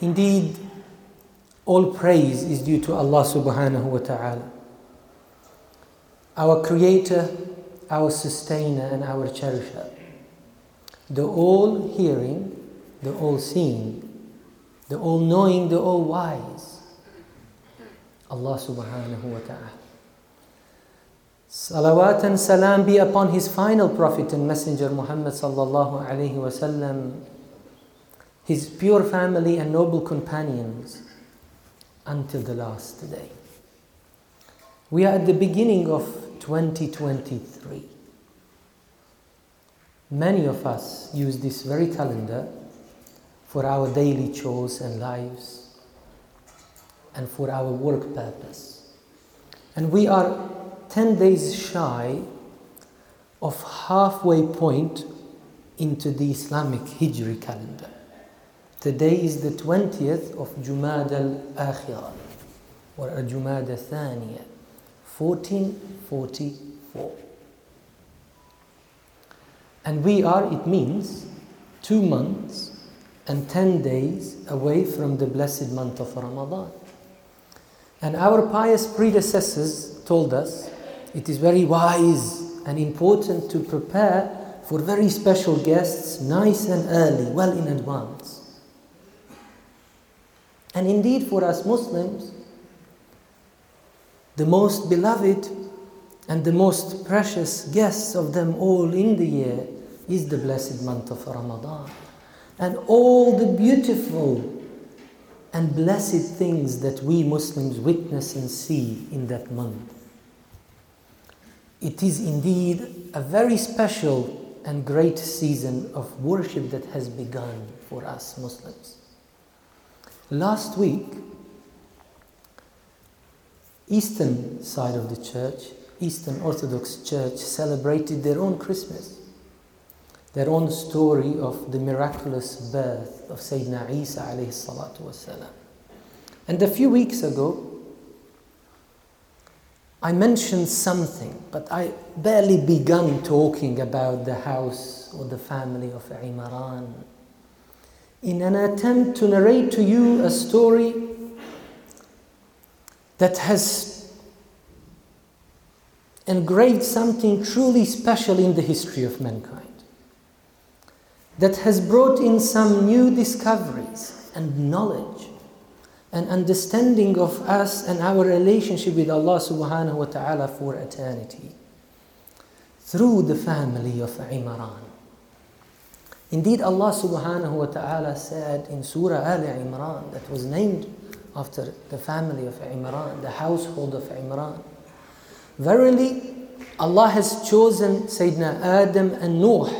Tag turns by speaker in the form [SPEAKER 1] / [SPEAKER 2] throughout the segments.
[SPEAKER 1] Indeed, all praise is due to Allah subhanahu wa ta'ala, our creator, our sustainer, and our cherisher, the all hearing, the all seeing, the all knowing, the all wise. Allah subhanahu wa ta'ala. Salawat and salam be upon his final prophet and messenger Muhammad sallallahu alayhi wasallam, his pure family and noble companions until the last day. We are at the beginning of 2023. Many of us use this very calendar for our daily chores and lives and for our work purpose. And we are 10 days shy of halfway point into the Islamic Hijri calendar. Today is the 20th of Jumad al-Akhirah or Jumad al-Thaniya, 1444. And we are, it means, two months and 10 days away from the blessed month of Ramadan. And our pious predecessors told us it is very wise and important to prepare for very special guests nice and early, well in advance. And indeed, for us Muslims, the most beloved and the most precious guests of them all in the year is the blessed month of Ramadan. And all the beautiful and blessed things that we Muslims witness and see in that month. It is indeed a very special and great season of worship that has begun for us Muslims. Last week, Eastern side of the church, Eastern Orthodox Church, celebrated their own Christmas, their own story of the miraculous birth of Sayyidina Isa alayhi salatu wasalam. And a few weeks ago, I mentioned something, but I barely begun talking about the house or the family of Imran. In an attempt to narrate to you a story that has engraved something truly special in the history of mankind, that has brought in some new discoveries and knowledge and understanding of us and our relationship with Allah subhanahu wa ta'ala for eternity through the family of Imran. Indeed, Allah subhanahu wa ta'ala said in Surah Al Imran, that was named after the family of Imran, the household of Imran. Verily, Allah has chosen Sayyidina Adam and Nuh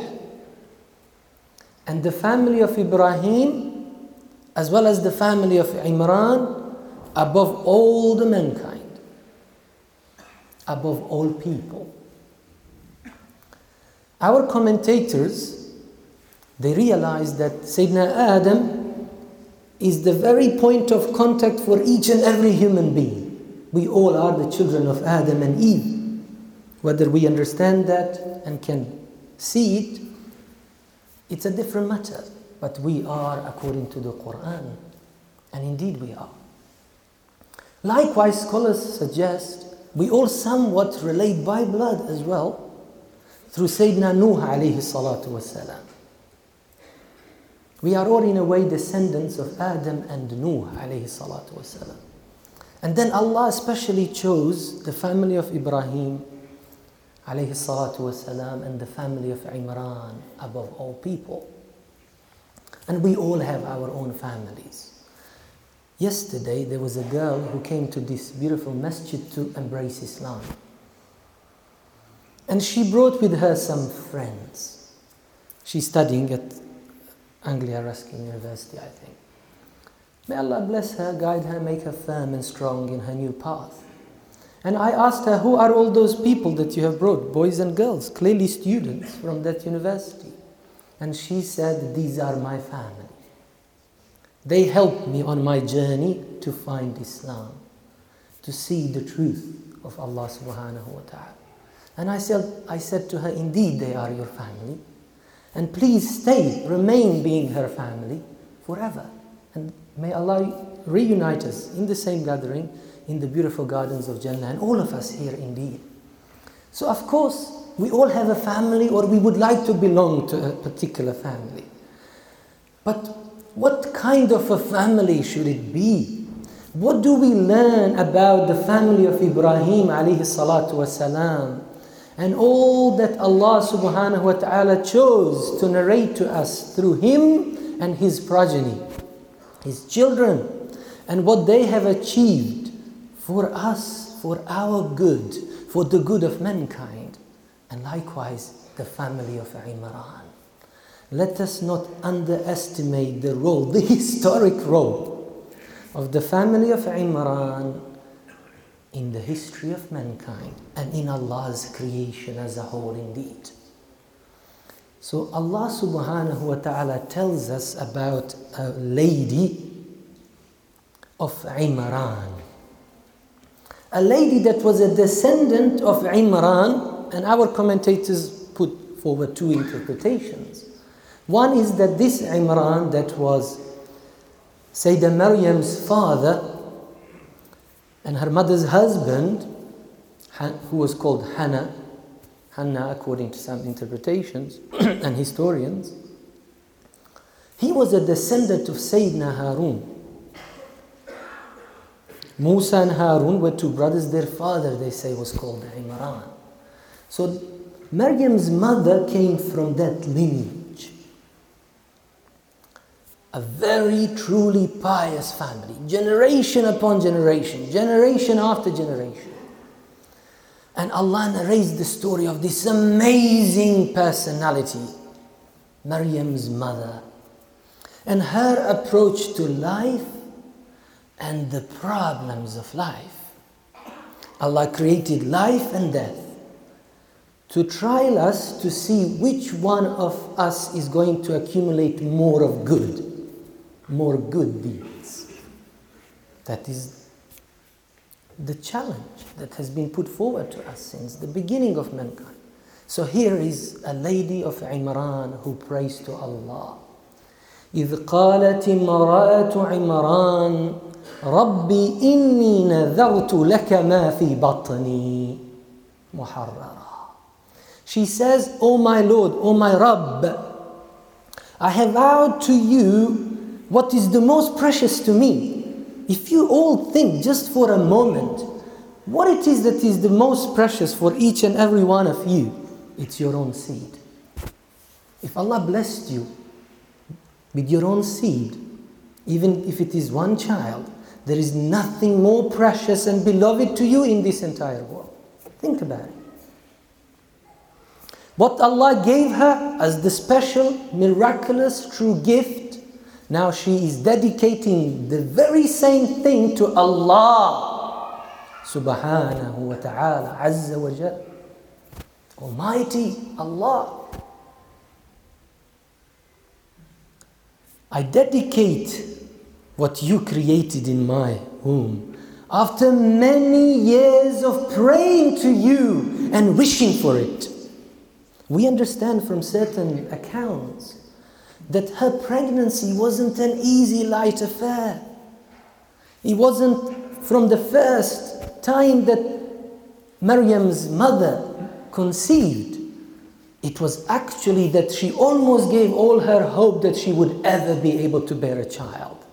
[SPEAKER 1] and the family of Ibrahim as well as the family of Imran above all the mankind, above all people. Our commentators, they realize that Sayyidina Adam is the very point of contact for each and every human being. We all are the children of Adam and Eve. Whether we understand that and can see it, it's a different matter. But we are according to the Quran. And indeed we are. Likewise, scholars suggest we all somewhat relate by blood as well through Sayyidina Nuh alayhi salatu wasalam. We are all in a way descendants of Adam and Nuh. And then Allah especially chose the family of Ibrahim alayhi and the family of Imran above all people. And we all have our own families. Yesterday, there was a girl who came to this beautiful masjid to embrace Islam. And she brought with her some friends. She's studying at Anglia Ruskin University, I think. May Allah bless her, guide her, make her firm and strong in her new path. And I asked her, Who are all those people that you have brought, boys and girls, clearly students from that university? And she said, These are my family. They helped me on my journey to find Islam, to see the truth of Allah subhanahu wa ta'ala. And I said, I said to her, Indeed, they are your family. And please stay, remain being her family forever. And may Allah reunite us in the same gathering in the beautiful gardens of Jannah and all of us here indeed. So, of course, we all have a family or we would like to belong to a particular family. But what kind of a family should it be? What do we learn about the family of Ibrahim alayhi salatu wasalam? And all that Allah subhanahu wa ta'ala chose to narrate to us through him and his progeny, his children, and what they have achieved for us, for our good, for the good of mankind, and likewise the family of Imran. Let us not underestimate the role, the historic role of the family of Imran in the history of mankind and in Allah's creation as a whole indeed. So Allah subhanahu wa ta'ala tells us about a lady of Imran. A lady that was a descendant of Imran, and our commentators put forward two interpretations. One is that this Imran that was Sayyidah Maryam's father and her mother's husband, who was called Hannah, Hannah according to some interpretations and historians, he was a descendant of Sayyidina Harun. Musa and Harun were two brothers. Their father, they say, was called Imran. So Maryam's mother came from that lineage. A very truly pious family, generation upon generation, generation after generation. And Allah narrates the story of this amazing personality, Maryam's mother, and her approach to life and the problems of life. Allah created life and death to trial us to see which one of us is going to accumulate more of good, more good deeds. That is the challenge that has been put forward to us since the beginning of mankind. So here is a lady of Imran who prays to Allah. إذ قالت امرأة عمران ربي إني نذرت لك ما في بطني محررا She says, O oh my Lord, O oh my Rabb, I have vowed to you what is the most precious to me. If you all think just for a moment what it is that is the most precious for each and every one of you, it's your own seed. If Allah blessed you with your own seed, even if it is one child, there is nothing more precious and beloved to you in this entire world. Think about it. What Allah gave her as the special, miraculous, true gift, now she is dedicating the very same thing to Allah subhanahu wa ta'ala, azza wa jal. Almighty Allah. I dedicate what you created in my womb. After many years of praying to you and wishing for it, we understand from certain accounts that her pregnancy wasn't an easy, light affair. It wasn't from the first time that Maryam's mother conceived. It was actually that she almost gave all her hope that she would ever be able to bear a child.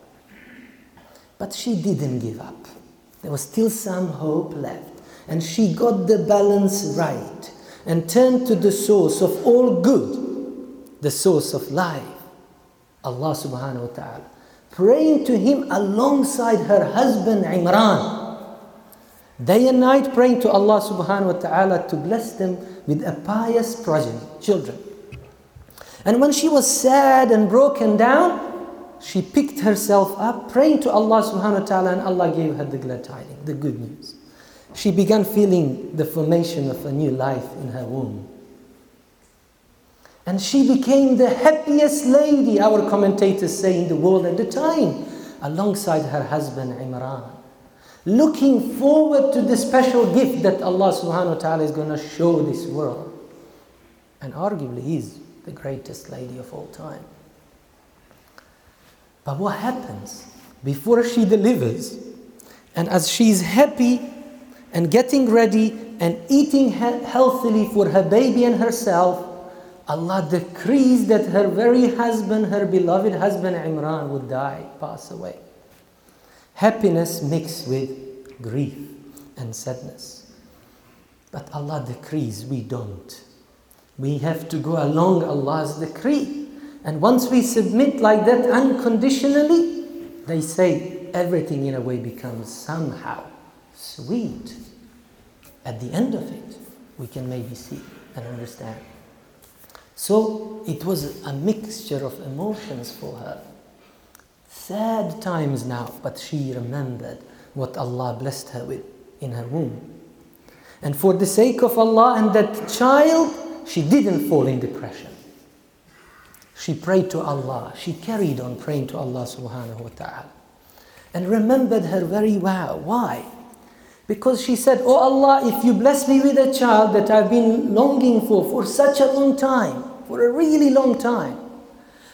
[SPEAKER 1] But she didn't give up. There was still some hope left. And she got the balance right and turned to the source of all good, the source of life, Allah subhanahu wa ta'ala. Praying to Him alongside her husband Imran. Day and night praying to Allah subhanahu wa ta'ala to bless them with a pious progeny, children. And when she was sad and broken down, she picked herself up, praying to Allah subhanahu wa ta'ala, and Allah gave her the glad tidings, the good news. She began feeling the formation of a new life in her womb. And she became the happiest lady, our commentators say, in the world at the time, alongside her husband Imran. Looking forward to the special gift that Allah subhanahu wa ta'ala is going to show this world. And arguably is the greatest lady of all time. But what happens before she delivers, and as she's happy and getting ready and eating healthily for her baby and herself, Allah decrees that her very husband, her beloved husband Imran, would die, pass away. Happiness mixed with grief and sadness. But Allah decrees, we don't. We have to go along Allah's decree. And once we submit like that unconditionally, they say everything in a way becomes somehow sweet. At the end of it, we can maybe see and understand. So it was a mixture of emotions for her. Sad times now, but she remembered what Allah blessed her with in her womb. And for the sake of Allah and that child, she didn't fall in depression. She prayed to Allah. She carried on praying to Allah subhanahu wa ta'ala. And remembered her very well. Why? Because she said, Oh Allah, if you bless me with a child that I've been longing for for such a long time, for a really long time,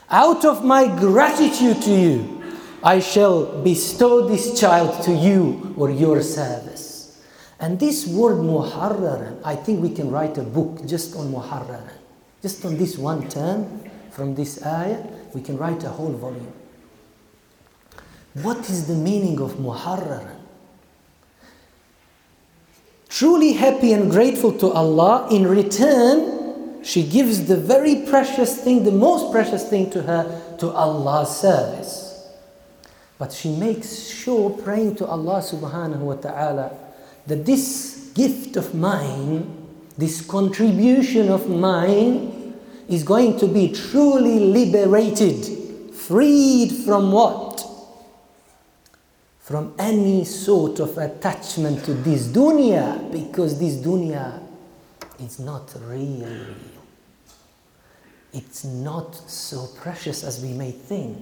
[SPEAKER 1] out of my gratitude to you, I shall bestow this child to you or your service. And this word muharraran, I think we can write a book just on muharraran. Just on this one term from this ayah, we can write a whole volume. What is the meaning of muharraran? Truly happy and grateful to Allah, in return, she gives the very precious thing, the most precious thing to her, to Allah's service. But she makes sure, praying to Allah subhanahu wa ta'ala, that this gift of mine, this contribution of mine, is going to be truly liberated, freed from what? From any sort of attachment to this dunya, because this dunya is not real. It's not so precious as we may think.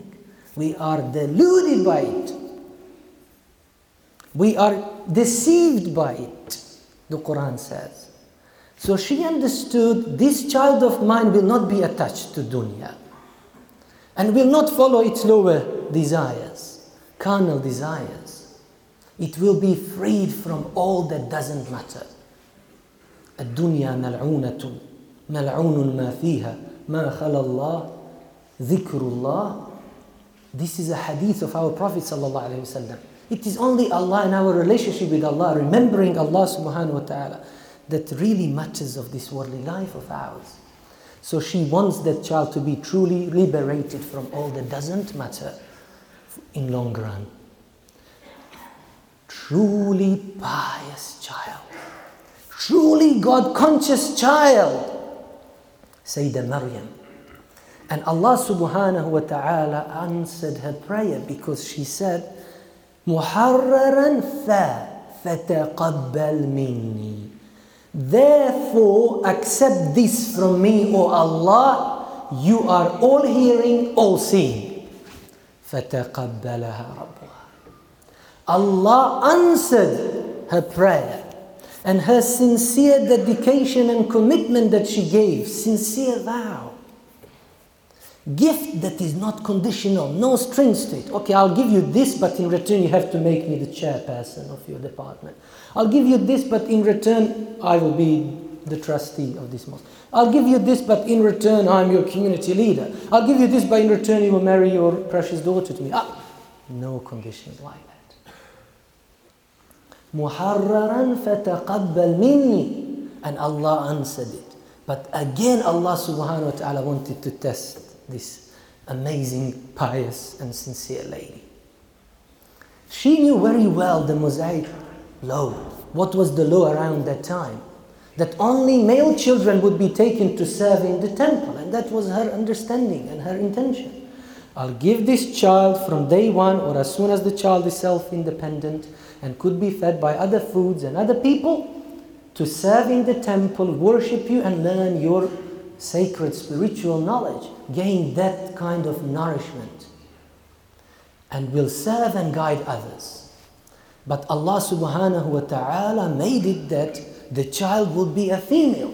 [SPEAKER 1] We are deluded by it. We are deceived by it, the Quran says. So she understood this child of mine will not be attached to dunya and will not follow its lower desires, carnal desires. It will be freed from all that doesn't matter. الدنيا ملعونة ملعون ما فيها ما خلا الله ذكر الله This is a hadith of our Prophet sallallahu alaihi wasallam. It is only Allah and our relationship with Allah, remembering Allah subhanahu wa ta'ala, that really matters of this worldly life of ours. So she wants that child to be truly liberated from all that doesn't matter in long run. Truly pious child. Truly God conscious child. Sayyidah Maryam. And Allah subhanahu wa ta'ala answered her prayer because she said, محررا fa فتقبل مني. Therefore, accept this from me, O Allah. You are all hearing, all seeing. فتقبلها ربها. Allah answered her prayer and her sincere dedication and commitment that she gave, sincere vow. Gift that is not conditional, no strings to it. Okay, I'll give you this, but in return you have to make me the chairperson of your department. I'll give you this, but in return I will be the trustee of this mosque. I'll give you this, but in return I'm your community leader. I'll give you this, but in return you will marry your precious daughter to me. Ah, no conditions like that. Muharraran fataqabbal minni. And Allah answered it. But again, Allah subhanahu wa ta'ala wanted to test this amazing, pious, and sincere lady. She knew very well the Mosaic law. What was the law around that time? That only male children would be taken to serve in the temple, and that was her understanding and her intention. I'll give this child from day one or as soon as the child is self independent and could be fed by other foods and other people to serve in the temple, worship you, and learn your sacred spiritual knowledge. Gain that kind of nourishment and will serve and guide others. But Allah subhanahu wa ta'ala made it that the child would be a female.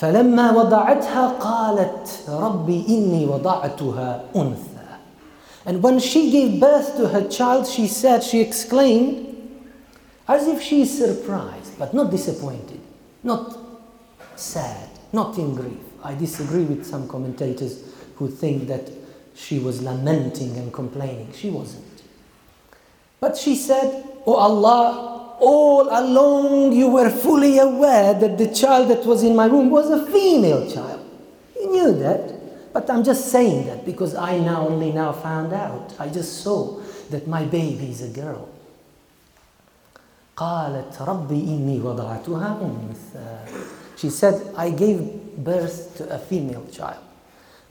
[SPEAKER 1] فلما وضعتها قالت ربي إني وضعتها أنثى And when she gave birth to her child, she said, she exclaimed, as if she is surprised, but not disappointed, not sad, not in grief. I disagree with some commentators who think that she was lamenting and complaining. She wasn't. But she said, Oh Allah, all along you were fully aware that the child that was in my womb was a female child. You knew that. But I'm just saying that because I now only now found out. I just saw that my baby is a girl. قالت ربي إني وضعتها أنثى She said, I gave birth to a female child.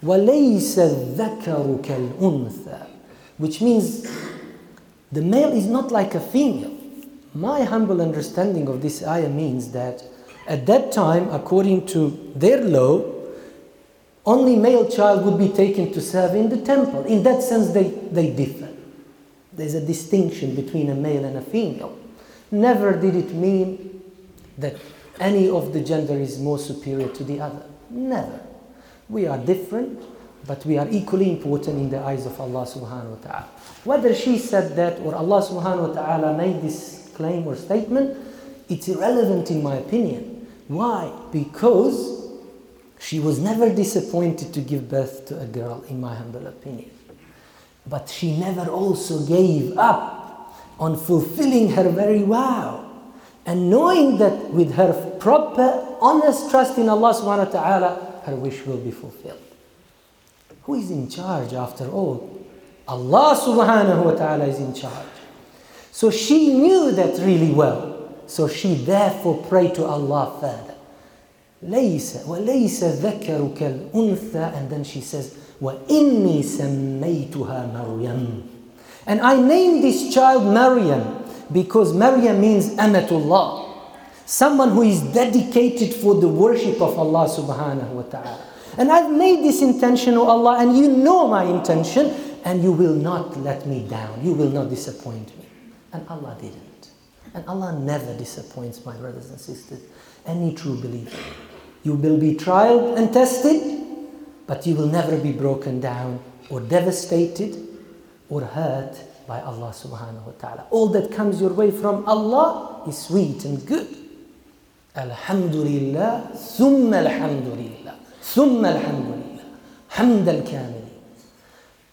[SPEAKER 1] وليس الذكر كالأنثى Which means the male is not like a female. My humble understanding of this ayah means that at that time, according to their law, only male child would be taken to serve in the temple. In that sense, they, they differ. There's a distinction between a male and a female. Never did it mean that any of the gender is more superior to the other. Never. We are different, but we are equally important in the eyes of Allah subhanahu wa ta'ala. Whether she said that or Allah subhanahu wa ta'ala made this claim or statement, it's irrelevant in my opinion. Why? Because she was never disappointed to give birth to a girl, in my humble opinion. But she never also gave up on fulfilling her very vow and knowing that with her proper, honest trust in Allah subhanahu wa ta'ala, her wish will be fulfilled. Who is in charge after all? Allah subhanahu wa ta'ala is in charge. So she knew that really well. So she therefore prayed to Allah further. ليس وليس ذكر كالأنثى and then she says وإني سميتها مريم and I named this child Maryam because Maryam means Amatullah. Someone who is dedicated for the worship of Allah subhanahu wa ta'ala. And I've made this intention, O Allah, and you know my intention, and you will not let me down. You will not disappoint me. and Allah didn't. And Allah never disappoints my brothers and sisters. Any true believer. You will be tried and tested, but you will never be broken down or devastated or hurt by Allah subhanahu wa ta'ala. All that comes your way from Allah is sweet and good. Alhamdulillah, thumma alhamdulillah, thumma alhamdulillah, hamd al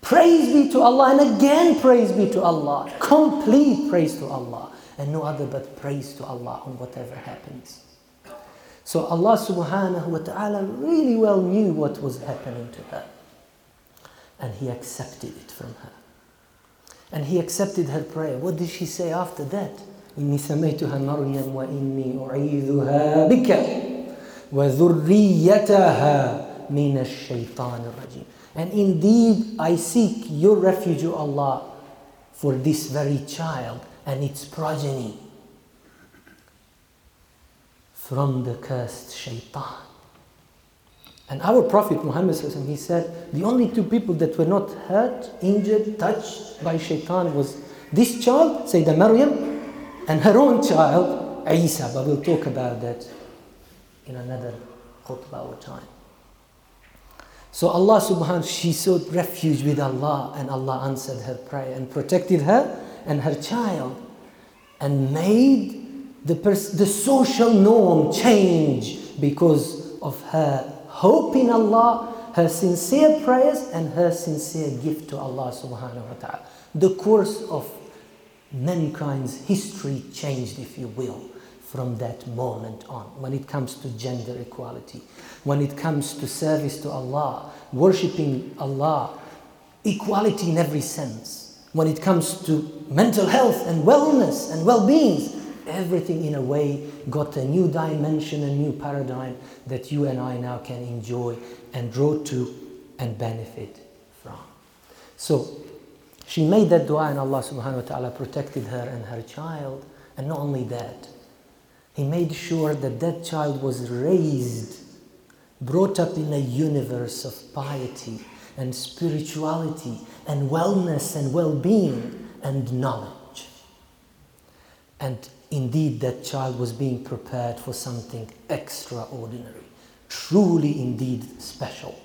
[SPEAKER 1] Praise be to Allah and again praise be to Allah. Complete praise to Allah and no other but praise to Allah on whatever happens. So Allah subhanahu wa ta'ala really well knew what was happening to her. And He accepted it from her. And he accepted her prayer. What did she say after that? إني سميتها مريم وإني أعيذها بك وذريتها من الشيطان الرجيم. and indeed, I seek your refuge, O Allah, for this very child and its progeny from the cursed shaitan. And our Prophet Muhammad he said, the only two people that were not hurt, injured, touched by shaitan was this child, Sayyidah Maryam, and her own child, Isa. But we'll talk about that in another khutbah or time. So Allah subhanahu wa Taala, she sought refuge with Allah and Allah answered her prayer and protected her and her child and made the, pers- the social norm change because of her hope in Allah, her sincere prayers, and her sincere gift to Allah subhanahu wa ta'ala. The course of mankind's history changed, if you will, from that moment on. When it comes to gender equality, when it comes to service to Allah, worshipping Allah, equality in every sense. When it comes to mental health and wellness and well being, everything in a way got a new dimension, a new paradigm that you and I now can enjoy and draw to and benefit from. So she made that dua and Allah subhanahu wa ta'ala protected her and her child. And not only that, He made sure that that child was raised, brought up in a universe of piety and spirituality and wellness and well being and knowledge. And indeed that child was being prepared for something extraordinary, truly indeed special.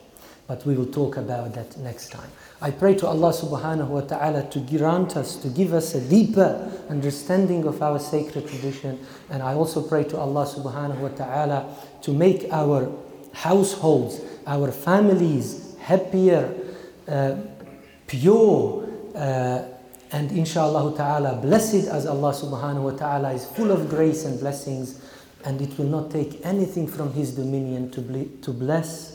[SPEAKER 1] But we will talk about that next time. I pray to Allah subhanahu wa ta'ala to grant us, to give us a deeper understanding of our sacred tradition. And I also pray to Allah subhanahu wa ta'ala to make our households, our families happier, uh, pure, uh, and inshallah ta'ala blessed as Allah subhanahu wa ta'ala is full of grace and blessings and it will not take anything from his dominion to, ble- to bless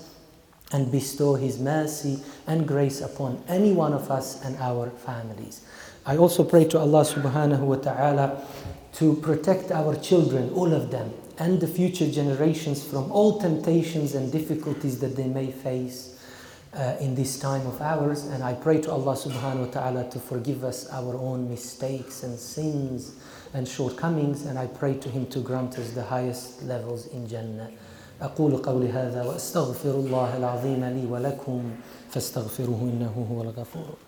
[SPEAKER 1] and bestow His mercy and grace upon any one of us and our families. I also pray to Allah subhanahu wa ta'ala to protect our children, all of them, and the future generations from all temptations and difficulties that they may face uh, in this time of ours. And I pray to Allah subhanahu wa ta'ala to forgive us our own mistakes and sins and shortcomings. And I pray to Him to grant us the highest levels in Jannah. أقول قولي هذا وأستغفر الله العظيم لي ولكم فاستغفروه إنه هو الغفور.